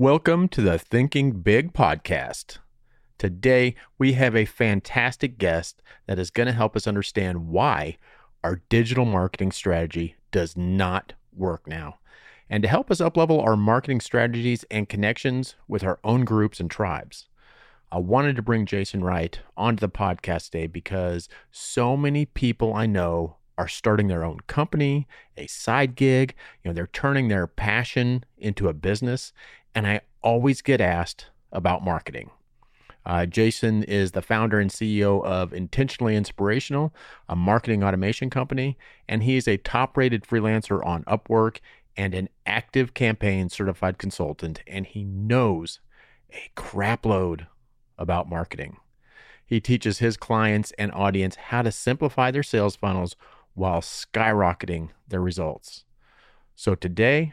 Welcome to the Thinking Big podcast. Today, we have a fantastic guest that is going to help us understand why our digital marketing strategy does not work now, and to help us uplevel our marketing strategies and connections with our own groups and tribes. I wanted to bring Jason Wright onto the podcast today because so many people I know are starting their own company, a side gig, you know, they're turning their passion into a business, and I always get asked about marketing. Uh, Jason is the founder and CEO of Intentionally Inspirational, a marketing automation company, and he is a top rated freelancer on Upwork and an ActiveCampaign certified consultant, and he knows a crapload about marketing. He teaches his clients and audience how to simplify their sales funnels while skyrocketing their results. So today,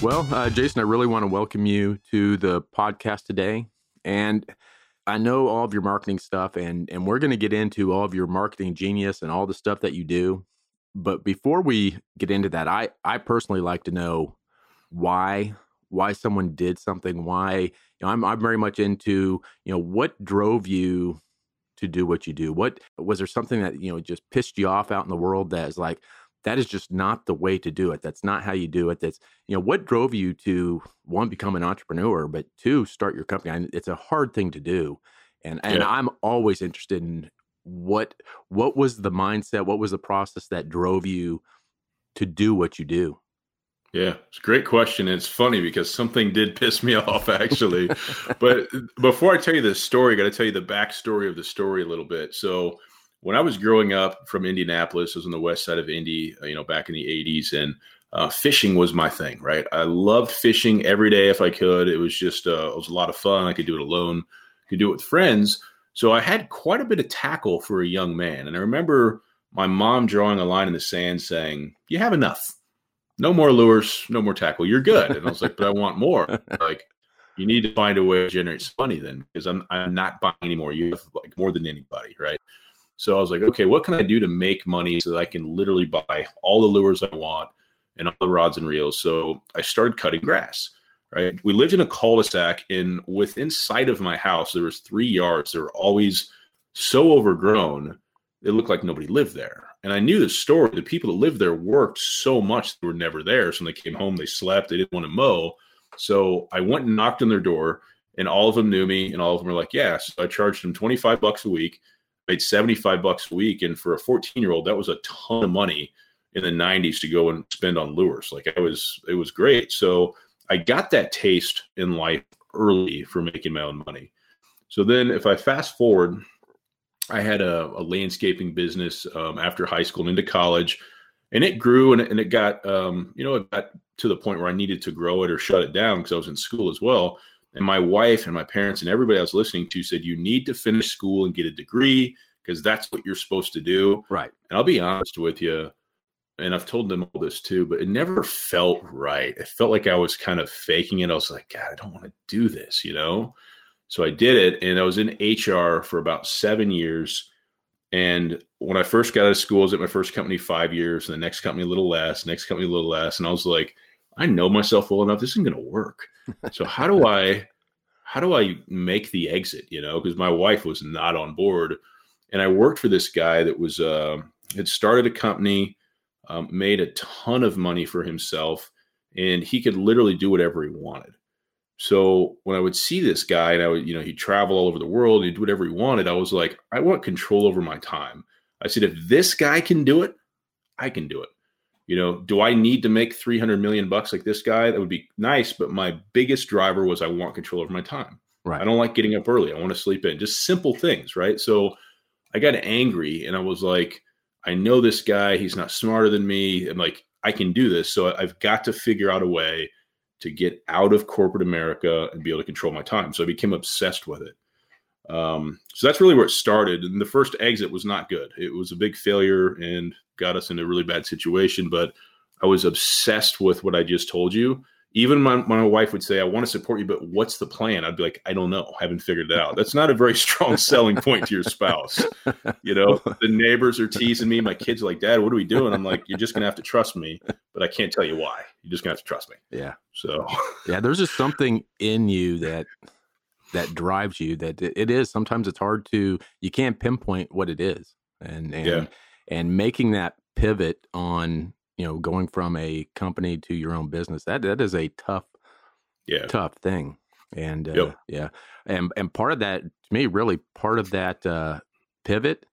Well, uh, Jason, I really want to welcome you to the podcast today. And I know all of your marketing stuff, and and we're going to get into all of your marketing genius and all the stuff that you do. But before we get into that, I I personally like to know why why someone did something. Why you know I'm I'm very much into you know what drove you to do what you do. What was there something that you know just pissed you off out in the world that is like that is just not the way to do it. That's not how you do it. That's you know what drove you to one become an entrepreneur, but two start your company. It's a hard thing to do, and and yeah. I'm always interested in what what was the mindset, what was the process that drove you to do what you do. Yeah, it's a great question. It's funny because something did piss me off actually. but uh, before I tell you the story, I got to tell you the backstory of the story a little bit. So when I was growing up from Indianapolis, I was on the west side of Indy, uh, you know, back in the 80s, and uh, fishing was my thing, right? I loved fishing every day if I could. It was just, uh, it was a lot of fun. I could do it alone, could do it with friends. So I had quite a bit of tackle for a young man. And I remember my mom drawing a line in the sand saying, You have enough. No more lures, no more tackle. You're good. And I was like, But I want more. Like, you need to find a way to generate some money then because I'm, I'm not buying anymore. You have like more than anybody, right? So I was like, okay, what can I do to make money so that I can literally buy all the lures I want and all the rods and reels? So I started cutting grass. Right. We lived in a cul-de-sac, and within sight of my house, there was three yards. They were always so overgrown, it looked like nobody lived there. And I knew the story. The people that lived there worked so much they were never there. So when they came home, they slept. They didn't want to mow. So I went and knocked on their door, and all of them knew me, and all of them were like, "Yeah." So I charged them twenty five bucks a week made 75 bucks a week. And for a 14 year old, that was a ton of money in the 90s to go and spend on lures. Like I was, it was great. So I got that taste in life early for making my own money. So then if I fast forward, I had a, a landscaping business um, after high school and into college, and it grew and, and it got, um, you know, it got to the point where I needed to grow it or shut it down because I was in school as well. And my wife and my parents and everybody I was listening to said, you need to finish school and get a degree because that's what you're supposed to do. Right. And I'll be honest with you, and I've told them all this too, but it never felt right. It felt like I was kind of faking it. I was like, God, I don't want to do this, you know? So I did it. And I was in HR for about seven years. And when I first got out of school, I was at my first company five years, and the next company a little less, next company a little less. And I was like, I know myself well enough. This isn't going to work. So how do I, how do I make the exit? You know, because my wife was not on board, and I worked for this guy that was uh, had started a company, um, made a ton of money for himself, and he could literally do whatever he wanted. So when I would see this guy, and I would, you know, he'd travel all over the world, he'd do whatever he wanted. I was like, I want control over my time. I said, if this guy can do it, I can do it. You know, do I need to make 300 million bucks like this guy? That would be nice. But my biggest driver was I want control over my time. Right. I don't like getting up early. I want to sleep in. Just simple things. Right. So I got angry and I was like, I know this guy. He's not smarter than me. I'm like, I can do this. So I've got to figure out a way to get out of corporate America and be able to control my time. So I became obsessed with it. Um, so that's really where it started. And the first exit was not good. It was a big failure and got us in a really bad situation. But I was obsessed with what I just told you. Even my, my wife would say, I want to support you, but what's the plan? I'd be like, I don't know. I haven't figured it out. That's not a very strong selling point to your spouse. You know, the neighbors are teasing me. My kids are like, Dad, what are we doing? I'm like, You're just going to have to trust me, but I can't tell you why. You're just going to have to trust me. Yeah. So, yeah, there's just something in you that that drives you that it is sometimes it's hard to you can't pinpoint what it is and and yeah. And making that pivot on you know going from a company to your own business that that is a tough yeah tough thing and uh, yep. yeah and and part of that to me really part of that uh, pivot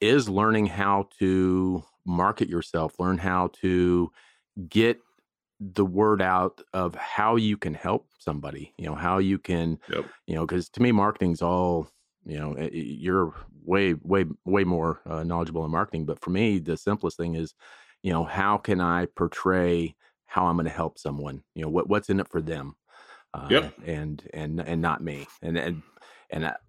is learning how to market yourself learn how to get the word out of how you can help somebody you know how you can yep. you know because to me marketing's all you know eh, you're way way way more uh, knowledgeable in marketing but for me the simplest thing is you know how can i portray how i'm going to help someone? You know what what's in it for them uh, yep. and and and not me. And and and that,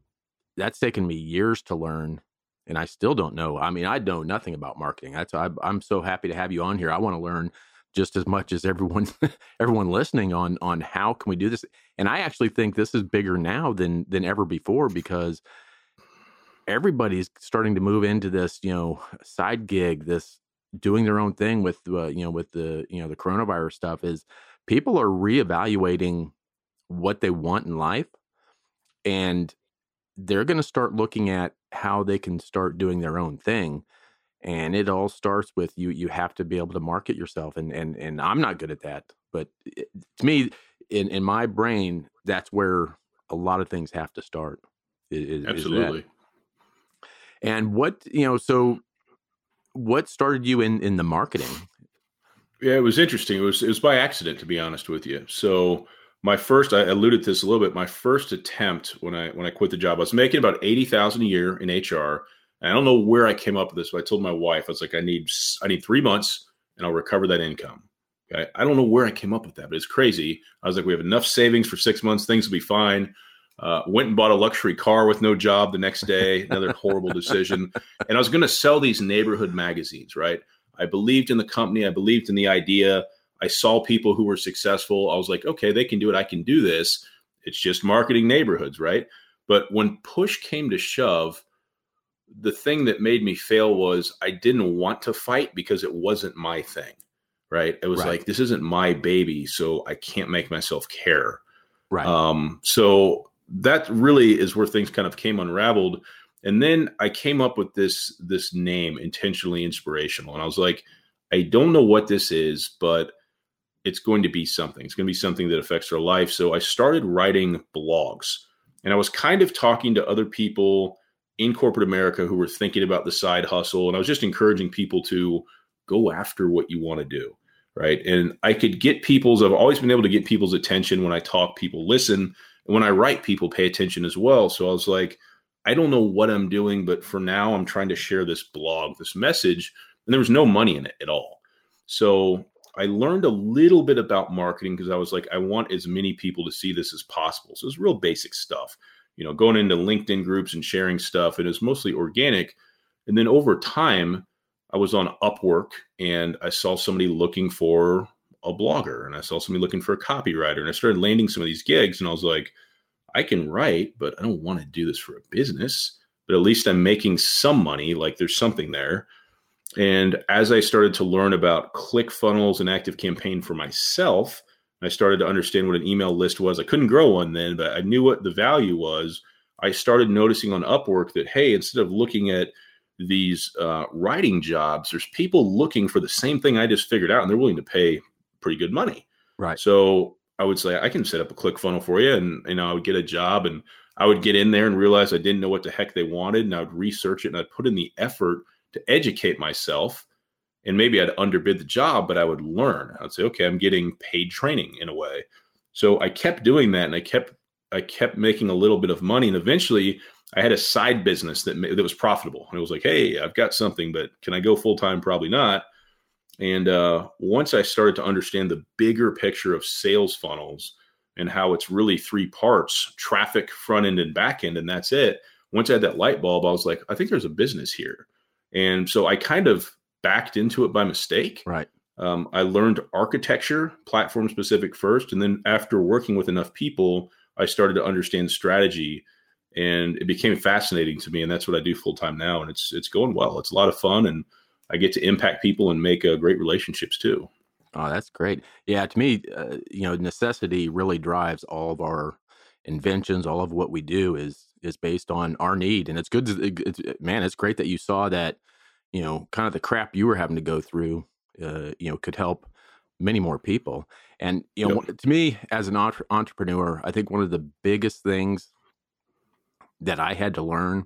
that's taken me years to learn and i still don't know. I mean i know nothing about marketing. That's I, i'm so happy to have you on here. I want to learn just as much as everyone everyone listening on on how can we do this? And i actually think this is bigger now than than ever before because everybody's starting to move into this you know side gig this doing their own thing with uh, you know with the you know the coronavirus stuff is people are reevaluating what they want in life and they're going to start looking at how they can start doing their own thing and it all starts with you you have to be able to market yourself and and and i'm not good at that but it, to me in in my brain that's where a lot of things have to start is, absolutely. Is and what you know so what started you in in the marketing? Yeah it was interesting it was it was by accident to be honest with you. So my first i alluded to this a little bit my first attempt when i when i quit the job i was making about 80000 a year in hr and I don't know where I came up with this, but I told my wife, I was like, I need I need three months and I'll recover that income. Okay. I don't know where I came up with that, but it's crazy. I was like, we have enough savings for six months, things will be fine. Uh, went and bought a luxury car with no job the next day, another horrible decision. And I was going to sell these neighborhood magazines, right? I believed in the company, I believed in the idea. I saw people who were successful. I was like, okay, they can do it. I can do this. It's just marketing neighborhoods, right? But when push came to shove, the thing that made me fail was I didn't want to fight because it wasn't my thing. Right. It was right. like, this isn't my baby. So I can't make myself care. Right. Um, so that really is where things kind of came unraveled. And then I came up with this this name, intentionally inspirational. And I was like, I don't know what this is, but it's going to be something. It's going to be something that affects our life. So I started writing blogs. And I was kind of talking to other people in corporate America who were thinking about the side hustle. And I was just encouraging people to go after what you want to do. Right. And I could get people's, I've always been able to get people's attention when I talk, people listen. And when I write, people pay attention as well. So I was like, I don't know what I'm doing, but for now, I'm trying to share this blog, this message. And there was no money in it at all. So I learned a little bit about marketing because I was like, I want as many people to see this as possible. So it's real basic stuff you know, going into LinkedIn groups and sharing stuff. And was mostly organic. And then over time, I was on Upwork and I saw somebody looking for a blogger and I saw somebody looking for a copywriter. And I started landing some of these gigs and I was like, I can write, but I don't want to do this for a business. But at least I'm making some money. Like there's something there. And as I started to learn about ClickFunnels and ActiveCampaign for myself, I started to understand what an email list was. I couldn't grow one then, but I knew what the value was. I started noticing on Upwork that, hey, instead of looking at these uh, writing jobs, there's people looking for the same thing I just figured out, and they're willing to pay pretty good money. Right. So I would say I can set up a click funnel for you, and you know I would get a job, and I would get in there and realize I didn't know what the heck they wanted, and I would research it, and I'd put in the effort to educate myself and maybe I'd underbid the job, but I would learn. I'd say, okay, I'm getting paid training in a way. So I kept doing that, and I kept I kept making a little bit of money, and eventually I had a side business that that was profitable. And it was like, hey, I've got something, but can I go full time? Probably not. And uh, once I started to understand the bigger picture of sales funnels and how it's really three parts traffic, front end, and back end, and that's it. Once I had that light bulb, I was like, I think there's a business here. And so I kind of backed into it by mistake. Right. Um, I learned architecture, platform specific first. And then after working with enough people, I started to understand strategy and it became fascinating to me. And that's what I do full time now. And it's, it's going well. It's a lot of fun and I get to impact people and make uh, great relationships too. Oh, that's great. Yeah, to me, uh, you know, necessity really drives all of our inventions. All of what we do is is based on our need, and it's good. To, it's, man, it's great that you saw that. You know, kind of the crap you were having to go through. Uh, you know, could help many more people. And you know, yep. to me, as an entre- entrepreneur, I think one of the biggest things that I had to learn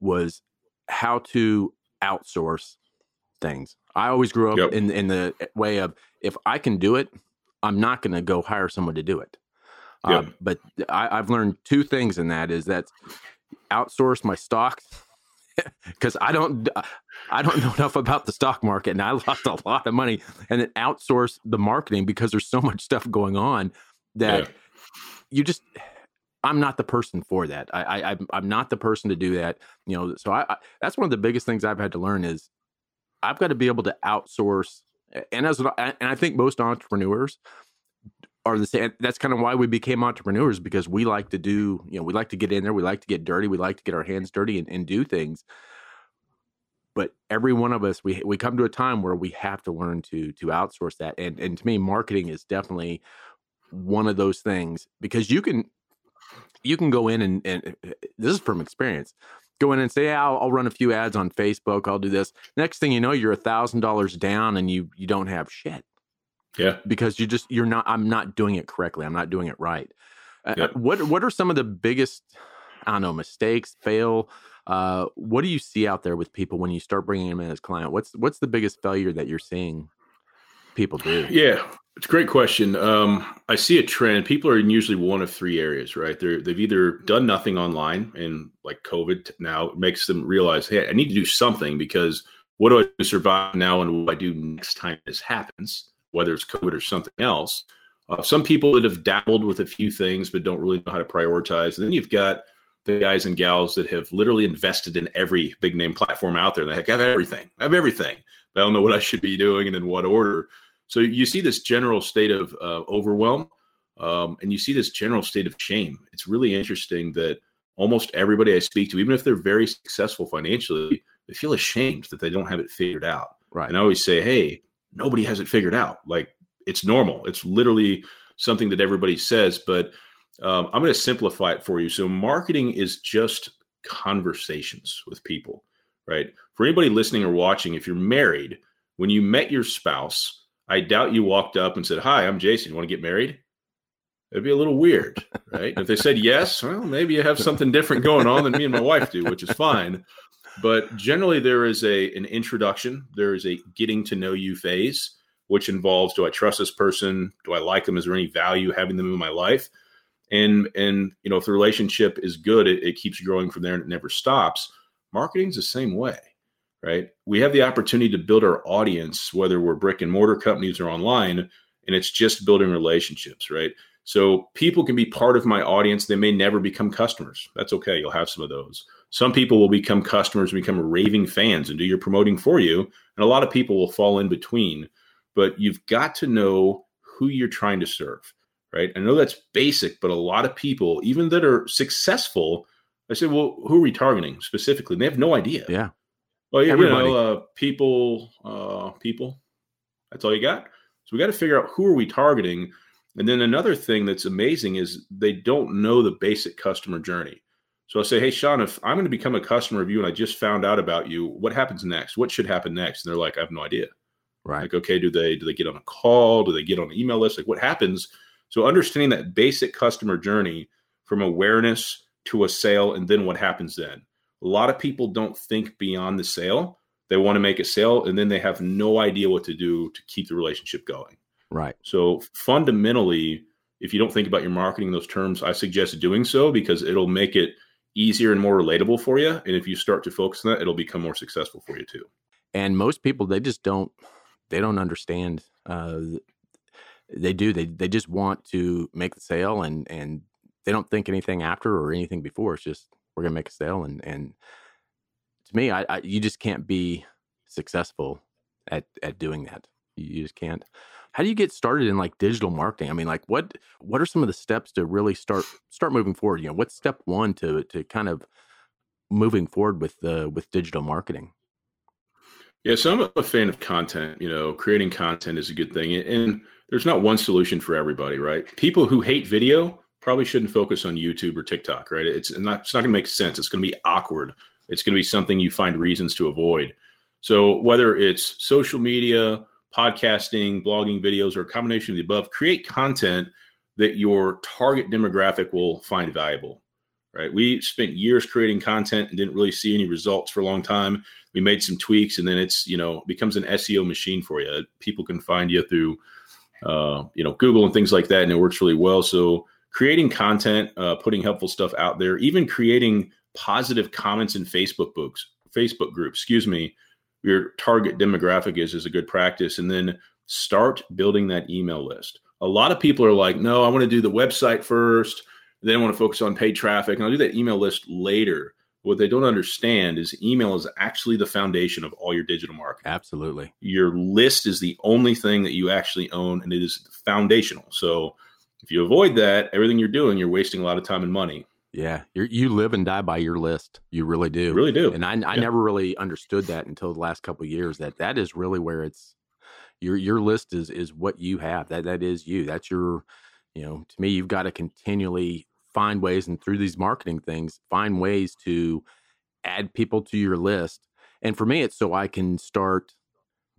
was how to outsource things. I always grew up yep. in in the way of if I can do it, I'm not going to go hire someone to do it. Yep. Uh, but I, have learned two things in that is that outsource my stocks because I don't I don't know enough about the stock market and I lost a lot of money and then outsource the marketing because there's so much stuff going on that yeah. you just I'm not the person for that. I, I I'm not the person to do that. You know, so I, I that's one of the biggest things I've had to learn is I've got to be able to outsource. And as and I think most entrepreneurs are the same. That's kind of why we became entrepreneurs because we like to do, you know, we like to get in there, we like to get dirty, we like to get our hands dirty and, and do things. But every one of us, we we come to a time where we have to learn to to outsource that. And and to me, marketing is definitely one of those things because you can you can go in and, and uh, this is from experience go in and say, yeah, I'll, I'll, run a few ads on Facebook. I'll do this. Next thing you know, you're a thousand dollars down and you, you don't have shit. Yeah. Because you just, you're not, I'm not doing it correctly. I'm not doing it right. Uh, uh what, what are some of the biggest, I don't know, mistakes, fail? Uh, what do you see out there with people when you start bringing them in as client? What's, what's the biggest failure that you're seeing people do? Yeah. It's a great question. Um, I see a trend. People are in usually one of three areas, right? They're, they've either done nothing online, and like COVID now makes them realize, hey, I need to do something because what do I do to survive now, and what do I do next time this happens, whether it's COVID or something else. Uh, some people that have dabbled with a few things but don't really know how to prioritize. And then you've got the guys and gals that have literally invested in every big name platform out there. They have everything. I have everything. I don't know what I should be doing and in what order. So you see this general state of uh, overwhelm, um, and you see this general state of shame. It's really interesting that almost everybody I speak to, even if they're very successful financially, they feel ashamed that they don't have it figured out. Right. And I always say, hey, nobody has it figured out. Like it's normal. It's literally something that everybody says, but um, I'm going to simplify it for you. So marketing is just conversations with people, right? For anybody listening or watching, if you're married, when you met your spouse, I doubt you walked up and said, Hi, I'm Jason. You want to get married? It'd be a little weird, right? if they said yes, well, maybe you have something different going on than me and my wife do, which is fine. But generally, there is a an introduction. There is a getting to know you phase, which involves: Do I trust this person? Do I like them? Is there any value having them in my life? And and you know, if the relationship is good, it, it keeps growing from there and it never stops. Marketing's the same way right? We have the opportunity to build our audience, whether we're brick and mortar companies or online, and it's just building relationships, right? So people can be part of my audience. They may never become customers. That's okay. You'll have some of those. Some people will become customers and become raving fans and do your promoting for you. And a lot of people will fall in between. But you've got to know who you're trying to serve, right? I know that's basic, but a lot of people, even that are successful, I say, well, who are we targeting specifically? And they have no idea. Yeah. Well, Everybody. you know, uh, people, uh, people. That's all you got. So we got to figure out who are we targeting. And then another thing that's amazing is they don't know the basic customer journey. So I say, hey, Sean, if I'm going to become a customer of you and I just found out about you, what happens next? What should happen next? And they're like, I have no idea. Right. Like, okay, do they do they get on a call? Do they get on an email list? Like, what happens? So understanding that basic customer journey from awareness to a sale, and then what happens then. A lot of people don't think beyond the sale. They want to make a sale and then they have no idea what to do to keep the relationship going. Right. So fundamentally, if you don't think about your marketing in those terms, I suggest doing so because it'll make it easier and more relatable for you. And if you start to focus on that, it'll become more successful for you too. And most people, they just don't they don't understand. Uh, they do. They they just want to make the sale, and and they don't think anything after or anything before. It's just we're gonna make a sale, and and to me, I, I you just can't be successful at at doing that. You just can't. How do you get started in like digital marketing? I mean, like what what are some of the steps to really start start moving forward? You know, what's step one to to kind of moving forward with the with digital marketing? Yeah, so I'm a fan of content. You know, creating content is a good thing, and there's not one solution for everybody, right? People who hate video probably shouldn't focus on YouTube or TikTok, right? It's not it's not going to make sense. It's going to be awkward. It's going to be something you find reasons to avoid. So whether it's social media, podcasting, blogging, videos, or a combination of the above, create content that your target demographic will find valuable. Right? We spent years creating content and didn't really see any results for a long time. We made some tweaks, and then it's you know becomes an SEO machine for you. People can find you through uh, you know Google and things like that, and it works really well. So creating content, uh, putting helpful stuff out there, even creating positive comments in Facebook books, Facebook groups, excuse me, your target demographic is is a good practice and then start building that email list. A lot of people are like no i want to do the website first then i want to focus on paid traffic and i'll do that email list later. What they don't understand is email is actually the foundation of all your digital marketing. Absolutely. Your list is the only thing that you actually own and it is foundational. So if you avoid that everything you're doing you're wasting a lot of time and money yeah, you you live and die by your list. You really do, really do. And I, I yeah. never really understood that until the last couple years. That that is really where it's your your list is is what you have. That that is you. That's your, you know, to me, you've got to continually find ways and through these marketing things, find ways to add people to your list. And for me, it's so I can start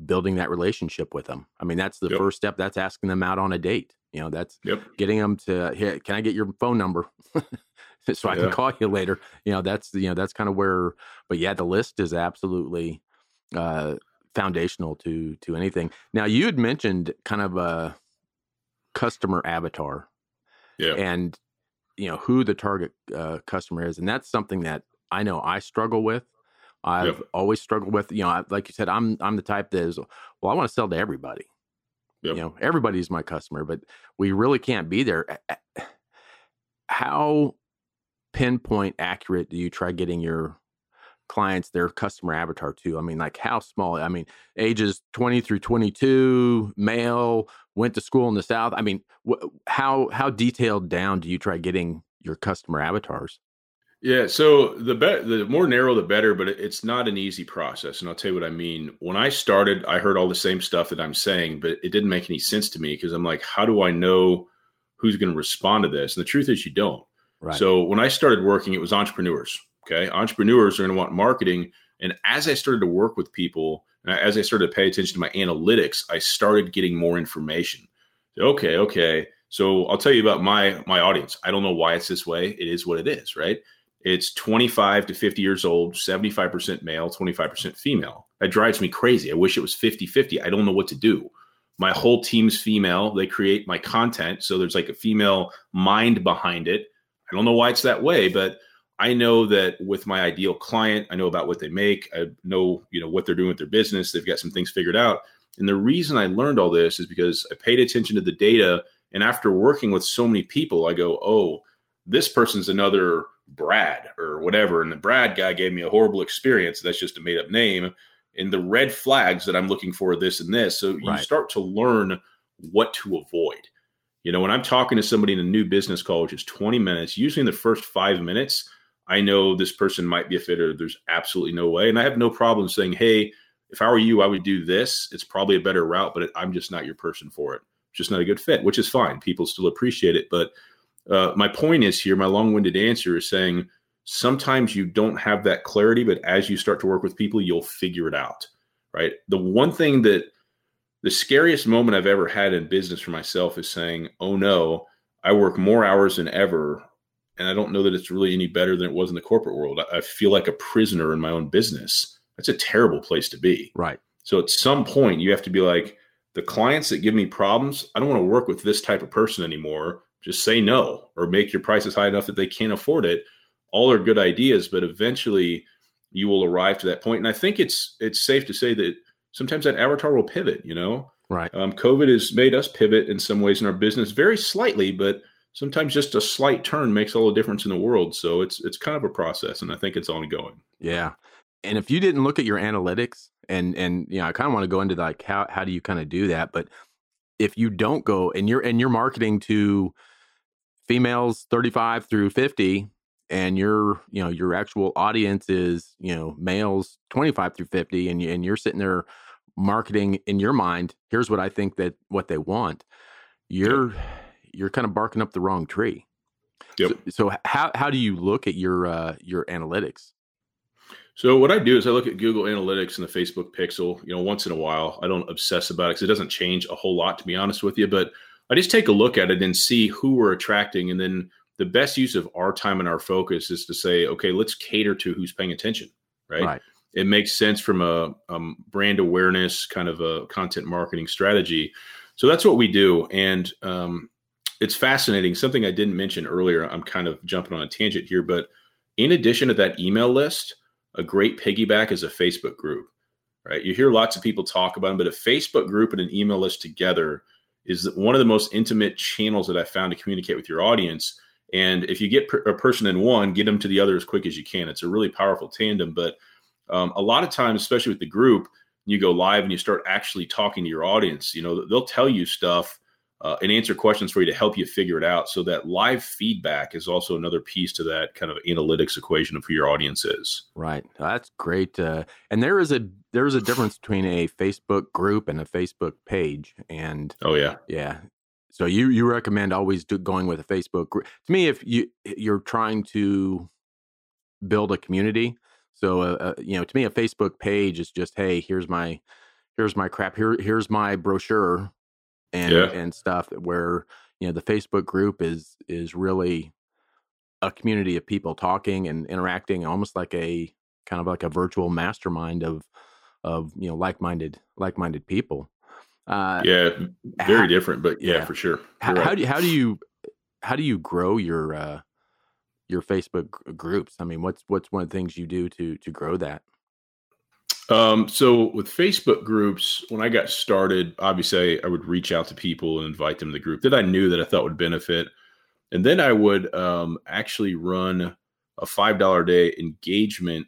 building that relationship with them. I mean, that's the yep. first step. That's asking them out on a date. You know, that's yep. getting them to, hey, can I get your phone number? so I can call you later. You know, that's you know that's kind of where. But yeah, the list is absolutely uh, foundational to to anything. Now you had mentioned kind of a customer avatar, yeah, and you know who the target uh, customer is, and that's something that I know I struggle with. I've yep. always struggled with. You know, like you said, I'm I'm the type that is well, I want to sell to everybody. Yep. You know, everybody's my customer, but we really can't be there. How pinpoint accurate do you try getting your clients their customer avatar to? I mean, like how small? I mean, ages 20 through 22, male, went to school in the South. I mean, wh- how how detailed down do you try getting your customer avatars? Yeah, so the be- the more narrow the better, but it's not an easy process, and I'll tell you what I mean. When I started, I heard all the same stuff that I'm saying, but it didn't make any sense to me because I'm like, how do I know who's going to respond to this? And the truth is, you don't. Right. So when I started working, it was entrepreneurs. Okay. Entrepreneurs are going to want marketing. And as I started to work with people, and as I started to pay attention to my analytics, I started getting more information. Okay, okay. So I'll tell you about my my audience. I don't know why it's this way. It is what it is, right? It's 25 to 50 years old, 75% male, 25% female. That drives me crazy. I wish it was 50-50. I don't know what to do. My whole team's female. They create my content. So there's like a female mind behind it. I don't know why it's that way, but I know that with my ideal client, I know about what they make. I know, you know, what they're doing with their business. They've got some things figured out. And the reason I learned all this is because I paid attention to the data. And after working with so many people, I go, oh, this person's another Brad or whatever. And the Brad guy gave me a horrible experience. That's just a made up name. And the red flags that I'm looking for this and this. So you right. start to learn what to avoid. You know, when I'm talking to somebody in a new business call, which is 20 minutes, usually in the first five minutes, I know this person might be a fit or there's absolutely no way. And I have no problem saying, hey, if I were you, I would do this. It's probably a better route, but I'm just not your person for it. It's just not a good fit, which is fine. People still appreciate it. But uh, my point is here, my long winded answer is saying sometimes you don't have that clarity, but as you start to work with people, you'll figure it out. Right. The one thing that the scariest moment I've ever had in business for myself is saying, oh no, I work more hours than ever. And I don't know that it's really any better than it was in the corporate world. I feel like a prisoner in my own business. That's a terrible place to be. Right. So at some point, you have to be like, the clients that give me problems, I don't want to work with this type of person anymore. Just say no or make your prices high enough that they can't afford it. All are good ideas, but eventually you will arrive to that point. And I think it's it's safe to say that sometimes that avatar will pivot. You know, right? Um, COVID has made us pivot in some ways in our business, very slightly, but sometimes just a slight turn makes all the difference in the world. So it's it's kind of a process, and I think it's ongoing. Yeah, and if you didn't look at your analytics, and and you know, I kind of want to go into like how how do you kind of do that, but if you don't go and you're and you're marketing to females 35 through 50 and your you know your actual audience is you know males 25 through 50 and you, and you're sitting there marketing in your mind here's what i think that what they want you're yep. you're kind of barking up the wrong tree yep. so, so how how do you look at your uh your analytics so what I do is I look at Google Analytics and the Facebook Pixel. You know, once in a while, I don't obsess about it because it doesn't change a whole lot, to be honest with you. But I just take a look at it and see who we're attracting, and then the best use of our time and our focus is to say, okay, let's cater to who's paying attention, right? right. It makes sense from a um, brand awareness kind of a content marketing strategy. So that's what we do, and um, it's fascinating. Something I didn't mention earlier. I'm kind of jumping on a tangent here, but in addition to that email list a great piggyback is a Facebook group, right? You hear lots of people talk about them, but a Facebook group and an email list together is one of the most intimate channels that I found to communicate with your audience. And if you get a person in one, get them to the other as quick as you can. It's a really powerful tandem. But um, a lot of times, especially with the group, you go live and you start actually talking to your audience. You know, they'll tell you stuff uh, and answer questions for you to help you figure it out. So that live feedback is also another piece to that kind of analytics equation of who your audience is. Right. That's great. Uh, and there is a there is a difference between a Facebook group and a Facebook page. And oh yeah, yeah. So you you recommend always do, going with a Facebook group. To me, if you you're trying to build a community, so uh, uh, you know, to me, a Facebook page is just hey, here's my here's my crap here here's my brochure and yeah. and stuff where you know the Facebook group is is really a community of people talking and interacting almost like a kind of like a virtual mastermind of of you know like-minded like-minded people uh yeah very how, different but yeah, yeah, for sure how, right. how, do you, how do you how do you grow your uh your facebook groups i mean what's what's one of the things you do to to grow that um, so with Facebook groups, when I got started, obviously I would reach out to people and invite them to the group that I knew that I thought would benefit. And then I would um, actually run a $5 day engagement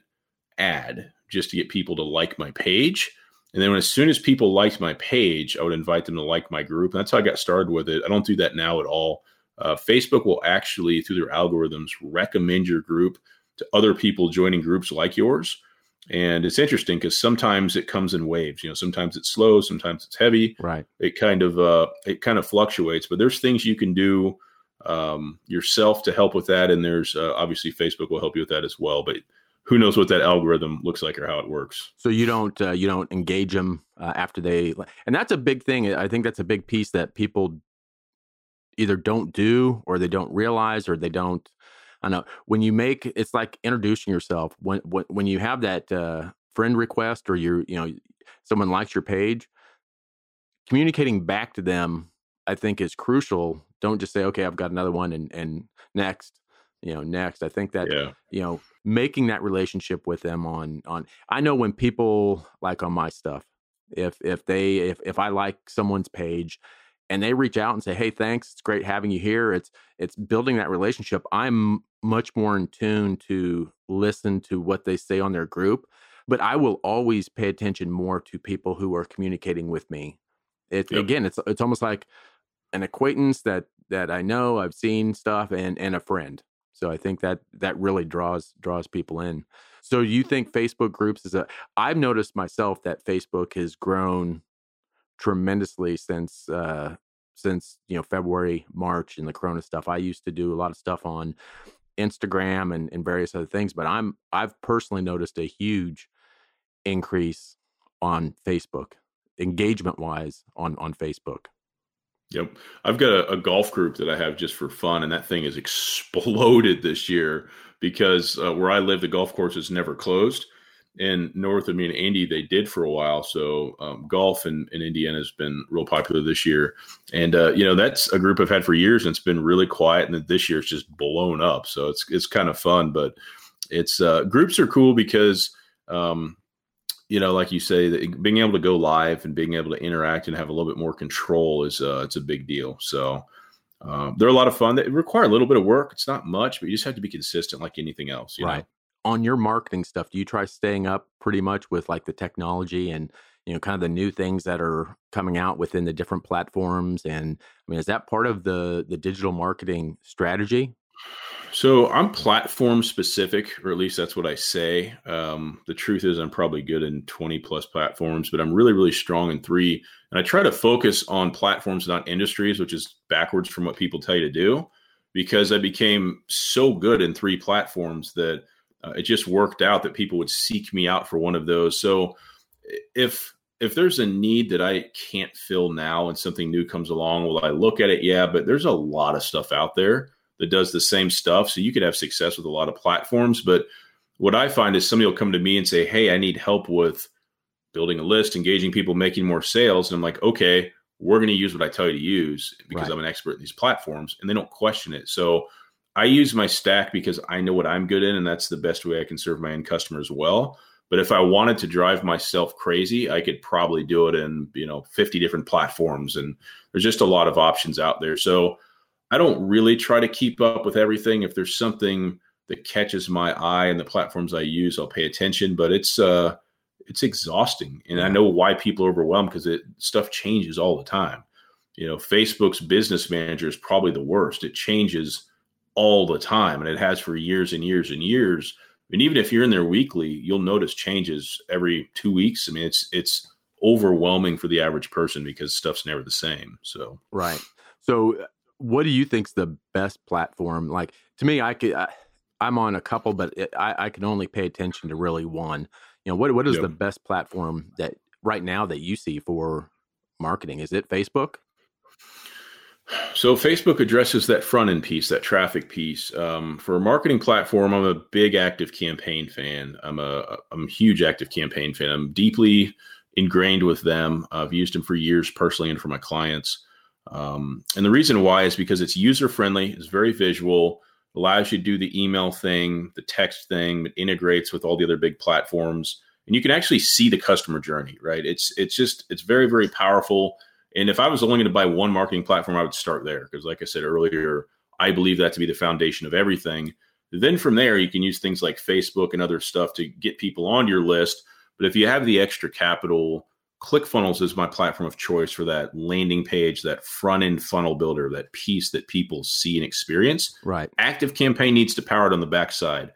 ad just to get people to like my page. And then when, as soon as people liked my page, I would invite them to like my group. And that's how I got started with it. I don't do that now at all. Uh, Facebook will actually, through their algorithms, recommend your group to other people joining groups like yours. And it's interesting because sometimes it comes in waves. You know, sometimes it's slow, sometimes it's heavy. Right. It kind of uh, it kind of fluctuates. But there's things you can do um, yourself to help with that, and there's uh, obviously Facebook will help you with that as well. But who knows what that algorithm looks like or how it works? So you don't uh, you don't engage them uh, after they, and that's a big thing. I think that's a big piece that people either don't do or they don't realize or they don't I know when you make it's like introducing yourself. When when when you have that uh, friend request or you you know someone likes your page, communicating back to them, I think is crucial. Don't just say, "Okay, I've got another one," and and next, you know, next. I think that yeah. you know making that relationship with them on on. I know when people like on my stuff, if if they if if I like someone's page and they reach out and say, "Hey, thanks. It's great having you here." It's it's building that relationship. I'm much more in tune to listen to what they say on their group, but I will always pay attention more to people who are communicating with me. It yep. again, it's it's almost like an acquaintance that that I know, I've seen stuff, and and a friend. So I think that that really draws draws people in. So you think Facebook groups is a? I've noticed myself that Facebook has grown tremendously since uh, since you know February, March, and the Corona stuff. I used to do a lot of stuff on Instagram and, and various other things, but I'm I've personally noticed a huge increase on Facebook, engagement wise on on Facebook. Yep. I've got a, a, golf group that I have just for fun, and that thing has exploded this year because uh, where I live, the golf course is never closed in north of me and Andy, they did for a while. So um, golf in, in Indiana has been real popular this year. And, uh, you know, that's a group I've had for years and it's been really quiet. And this year it's just blown up. So it's, it's kind of fun, but it's uh, groups are cool because um, you know, like you say, being able to go live and being able to interact and have a little bit more control is uh, it's a big deal. So um, they're a lot of fun. They require a little bit of work. It's not much, but you just have to be consistent, like anything else. right. Know? On your marketing stuff, do you try staying up pretty much with like the technology and you know kind of the new things that are coming out within the different platforms? And I mean, is that part of the the digital marketing strategy? So I'm platform specific, or at least that's what I say. Um, the truth is, I'm probably good in 20 plus platforms, but I'm really, really strong in three. And I try to focus on platforms, not industries, which is backwards from what people tell you to do, because I became so good in three platforms that uh, it just worked out that people would seek me out for one of those. So if if there's a need that I can't fill now and something new comes along, will I look at it? Yeah, but there's a lot of stuff out there that does the same stuff. So you could have success with a lot of platforms. But what I find is somebody will come to me and say, Hey, I need help with building a list, engaging people, making more sales. And I'm like, okay, we're going to use what I tell you to use because right. I'm an expert in these platforms and they don't question it. So I use my stack because I know what I'm good in and that's the best way I can serve my end customers well. But if I wanted to drive myself crazy, I could probably do it in, you know, 50 different platforms and there's just a lot of options out there. So I don't really try to keep up with everything. If there's something that catches my eye and the platforms I use, I'll pay attention. But it's uh, it's exhausting, and I know why people are overwhelmed because it stuff changes all the time. You know, Facebook's business manager is probably the worst. It changes all the time, and it has for years and years and years. And even if you're in there weekly, you'll notice changes every two weeks. I mean, it's it's overwhelming for the average person because stuff's never the same. So right. So what do you think's the best platform? Like to me, I could. I, am on a couple, but it, I, I, can only pay attention to really one. You know, what what is yep. the best platform that right now that you see for marketing? Is it Facebook? So Facebook addresses that front end piece, that traffic piece. Um, for a marketing platform, I'm a big ActiveCampaign fan. I'm a I'm a huge ActiveCampaign fan. I'm deeply ingrained with them. I've used them for years personally and for my clients. Um, and the reason why is because it's user friendly, it's very visual, allows you to do the email thing, the text thing, it integrates with all the other big platforms, and you can actually see the customer journey. Right? It's it's just it's very very powerful. And if I was only going to buy one marketing platform, I would start there because, like I said earlier, I believe that to be the foundation of everything. Then from there, you can use things like Facebook and other stuff to get people on your list. But if you have the extra capital ClickFunnels is my platform of choice for that landing page, that front end funnel builder, that piece that people see and experience. Right. ActiveCampaign needs to power it on the backside.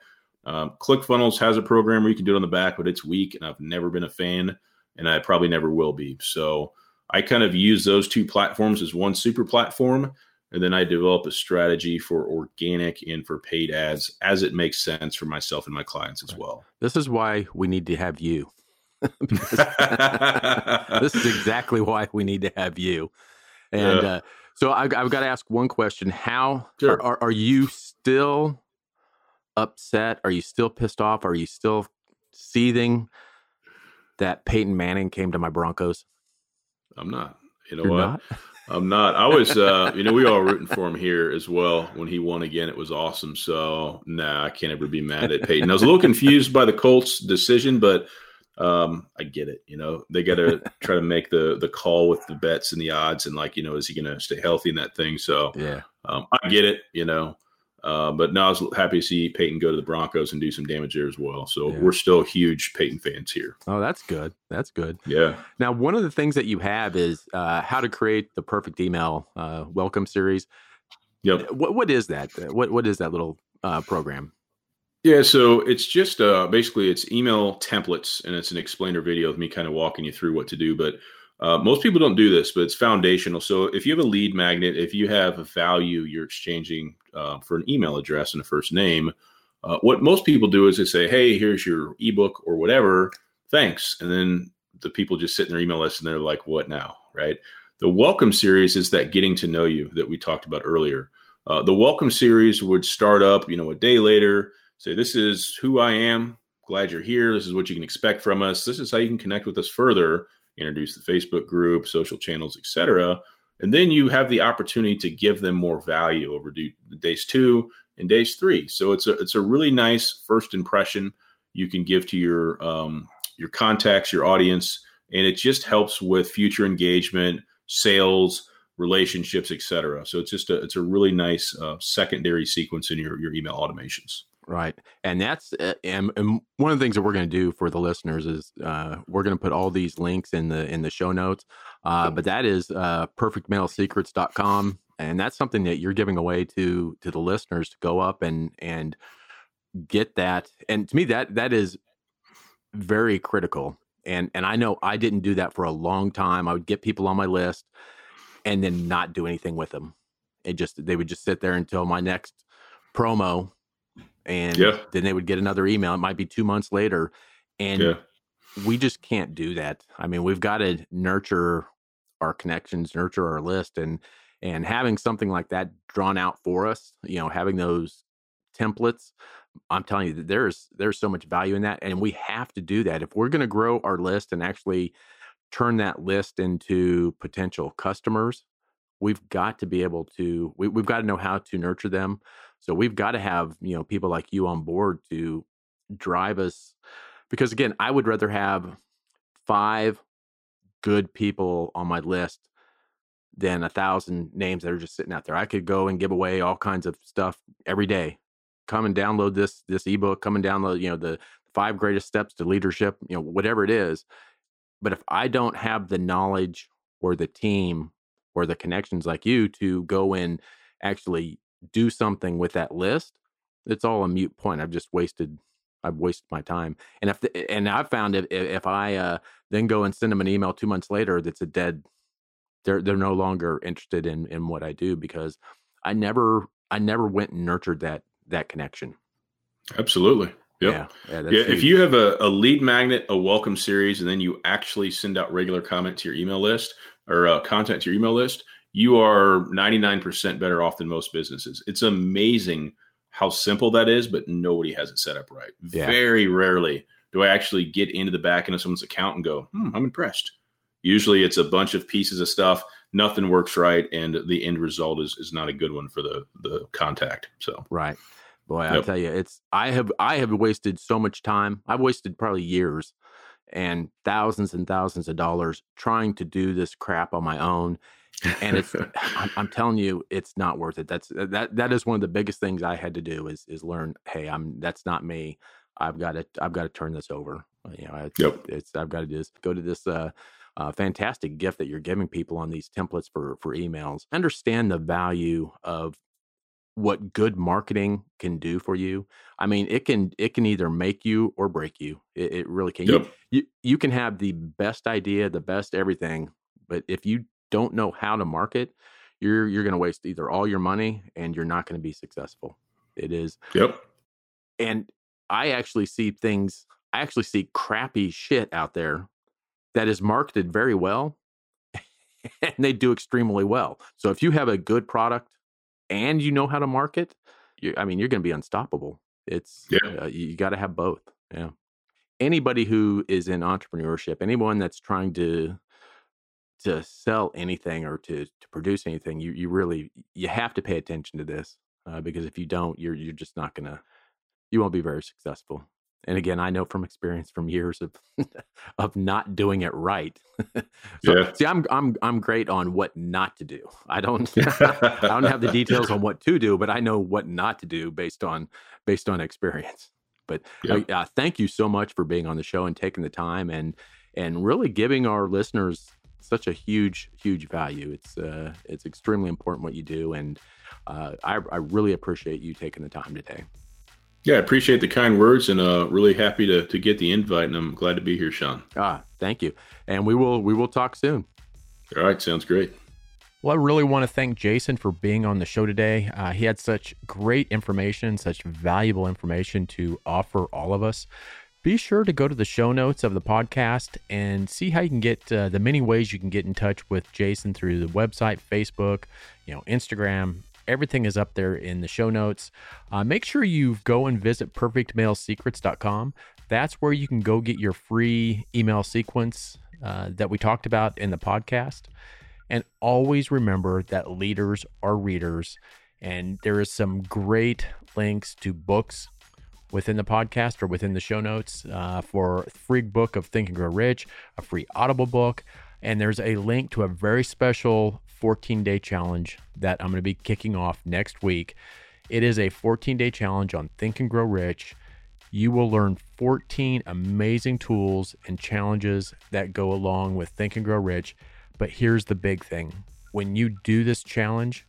Um, ClickFunnels has a program where you can do it on the back, but it's weak, and I've never been a fan, and I probably never will be. So I kind of use those two platforms as one super platform, and then I develop a strategy for organic and for paid ads as it makes sense for myself and my clients as well. This is why we need to have you this is exactly why we need to have you. And yeah. uh, so I, have got to ask one question: How sure. are, are you still upset? Are you still pissed off? Are you still seething that Peyton Manning came to my Broncos? I'm not. You know You're what? Not? I'm not. I was, uh, you know, we all rooting for him here as well. When he won again, it was awesome. So, nah, I can't ever be mad at Peyton. I was a little confused by the Colts' decision, but um, I get it. You know, they got to try to make the the call with the bets and the odds, and like, you know, is he going to stay healthy in that thing? So yeah, um, I get it. You know, uh, but now I was happy to see Peyton go to the Broncos and do some damage there as well. So yeah. we're still huge Peyton fans here. Oh, that's good. That's good. Yeah. Now, one of the things that you have is uh, how to create the perfect email uh, welcome series. Yep. What what is that? What what is that little uh, program? Yeah, so it's just uh, basically it's email templates, and it's an explainer video of me kind of walking you through what to do. But uh, most people don't do this, but it's foundational. So if you have a lead magnet, if you have a value you're exchanging uh, for an email address and a first name, uh, what most people do is they say, "Hey, here's your ebook or whatever. Thanks," and then the people just sit in their email list and they're like, "What now?" Right? The welcome series is that getting to know you that we talked about earlier. Uh, the welcome series would start up, you know, a day later say, This is who I am. Glad you're here. This is what you can expect from us. This is how you can connect with us further. Introduce the Facebook group, social channels, etc. And then you have the opportunity to give them more value over days two and days three. So it's a it's a really nice first impression you can give to your um, your contacts, your audience, and it just helps with future engagement, sales, relationships, etc. So it's just a it's a really nice uh, secondary sequence in your your email automations. Right, and that's uh, and, and, one of the things that we're going to do for the listeners is uh, we're going to put all these links in the in the show notes. Uh, but that is uh, perfectmailsecrets.com, and that's something that you're giving away to to the listeners to go up and and get that. And to me, that that is very critical. And and I know I didn't do that for a long time. I would get people on my list and then not do anything with them. It just they would just sit there until my next promo and yeah. then they would get another email. It might be two months later, and yeah. we just can't do that. I mean, we've got to nurture our connections, nurture our list, and and having something like that drawn out for us. You know, having those templates. I'm telling you, there's there's so much value in that, and we have to do that if we're going to grow our list and actually turn that list into potential customers. We've got to be able to. We, we've got to know how to nurture them so we've got to have, you know, people like you on board to drive us because again, I would rather have five good people on my list than a thousand names that are just sitting out there. I could go and give away all kinds of stuff every day. Come and download this this ebook, come and download, you know, the five greatest steps to leadership, you know, whatever it is. But if I don't have the knowledge or the team or the connections like you to go and actually do something with that list, it's all a mute point. I've just wasted I've wasted my time. And if the, and I've found if if I uh, then go and send them an email two months later, that's a dead. They're they're no longer interested in in what I do because I never I never went and nurtured that that connection. Absolutely. Yep. Yeah. Yeah. yeah if you have a, a lead magnet, a welcome series, and then you actually send out regular comment to your email list or uh, content to your email list, you are 99% better off than most businesses. It's amazing how simple that is, but nobody has it set up right. Yeah. Very rarely do I actually get into the back end of someone's account and go, hmm, I'm impressed. Usually it's a bunch of pieces of stuff, nothing works right, and the end result is is not a good one for the the contact. So right. Boy, yep. I tell you, it's I have I have wasted so much time. I've wasted probably years and thousands and thousands of dollars trying to do this crap on my own and it's I'm, I'm, telling you it's not worth it. That's uh, that that is one of the biggest things i had to do is is learn hey i'm that's not me. I've got to i've got to turn this over. Uh, you know it's, yep. it's i've got to just go to this uh, uh, fantastic gift that you're giving people on these templates for for emails. Understand the value of what good marketing can do for you. I mean it can it can either make you or break you. It, it really can. Yep. you, you you can have the best idea the best everything but if you don't know how to market, you're you're going to waste either all your money and you're not going to be successful. It is. Yep. And I actually see things. I actually see crappy shit out there that is marketed very well, and they do extremely well. So if you have a good product and you know how to market, you, I mean, you're going to be unstoppable. It's yeah. Uh, you got to have both. Yeah. Anybody who is in entrepreneurship, anyone that's trying to to sell anything or to to produce anything, you you really you have to pay attention to this uh, because if you don't, you're you're just not gonna you won't be very successful. And again, I know from experience from years of of not doing it right. so yeah. see, I'm I'm I'm great on what not to do. I don't I don't have the details on what to do, but I know what not to do based on based on experience. But yeah. uh, thank you so much for being on the show and taking the time and and really giving our listeners such a huge, huge value. It's uh, it's extremely important what you do, and uh, I, I really appreciate you taking the time today. Yeah, I appreciate the kind words, and uh, really happy to to get the invite, and I'm glad to be here, Sean. Ah, thank you, and we will we will talk soon. All right, sounds great. Well, I really want to thank Jason for being on the show today. Uh, he had such great information, such valuable information to offer all of us be sure to go to the show notes of the podcast and see how you can get uh, the many ways you can get in touch with Jason through the website, Facebook, you know, Instagram. Everything is up there in the show notes. Uh, make sure you go and visit perfectmailsecrets.com. That's where you can go get your free email sequence uh, that we talked about in the podcast. And always remember that leaders are readers. And there is some great links to books within the podcast or within the show notes uh, for free book of Think and Grow Rich, a free Audible book, and there's a link to a very special 14 day challenge that I'm going to be kicking off next week. It is a 14 day challenge on Think and Grow Rich. You will learn 14 amazing tools and challenges that go along with Think and Grow Rich. But here's the big thing when you do this challenge,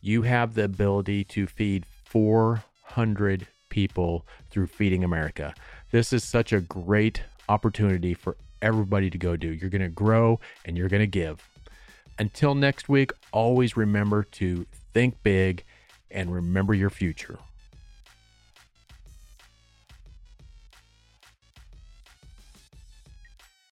you have the ability to feed 400 people through Feeding America. This is such a great opportunity for everybody to go do. You're going to grow and you're going to give. Until next week, always remember to think big and remember your future.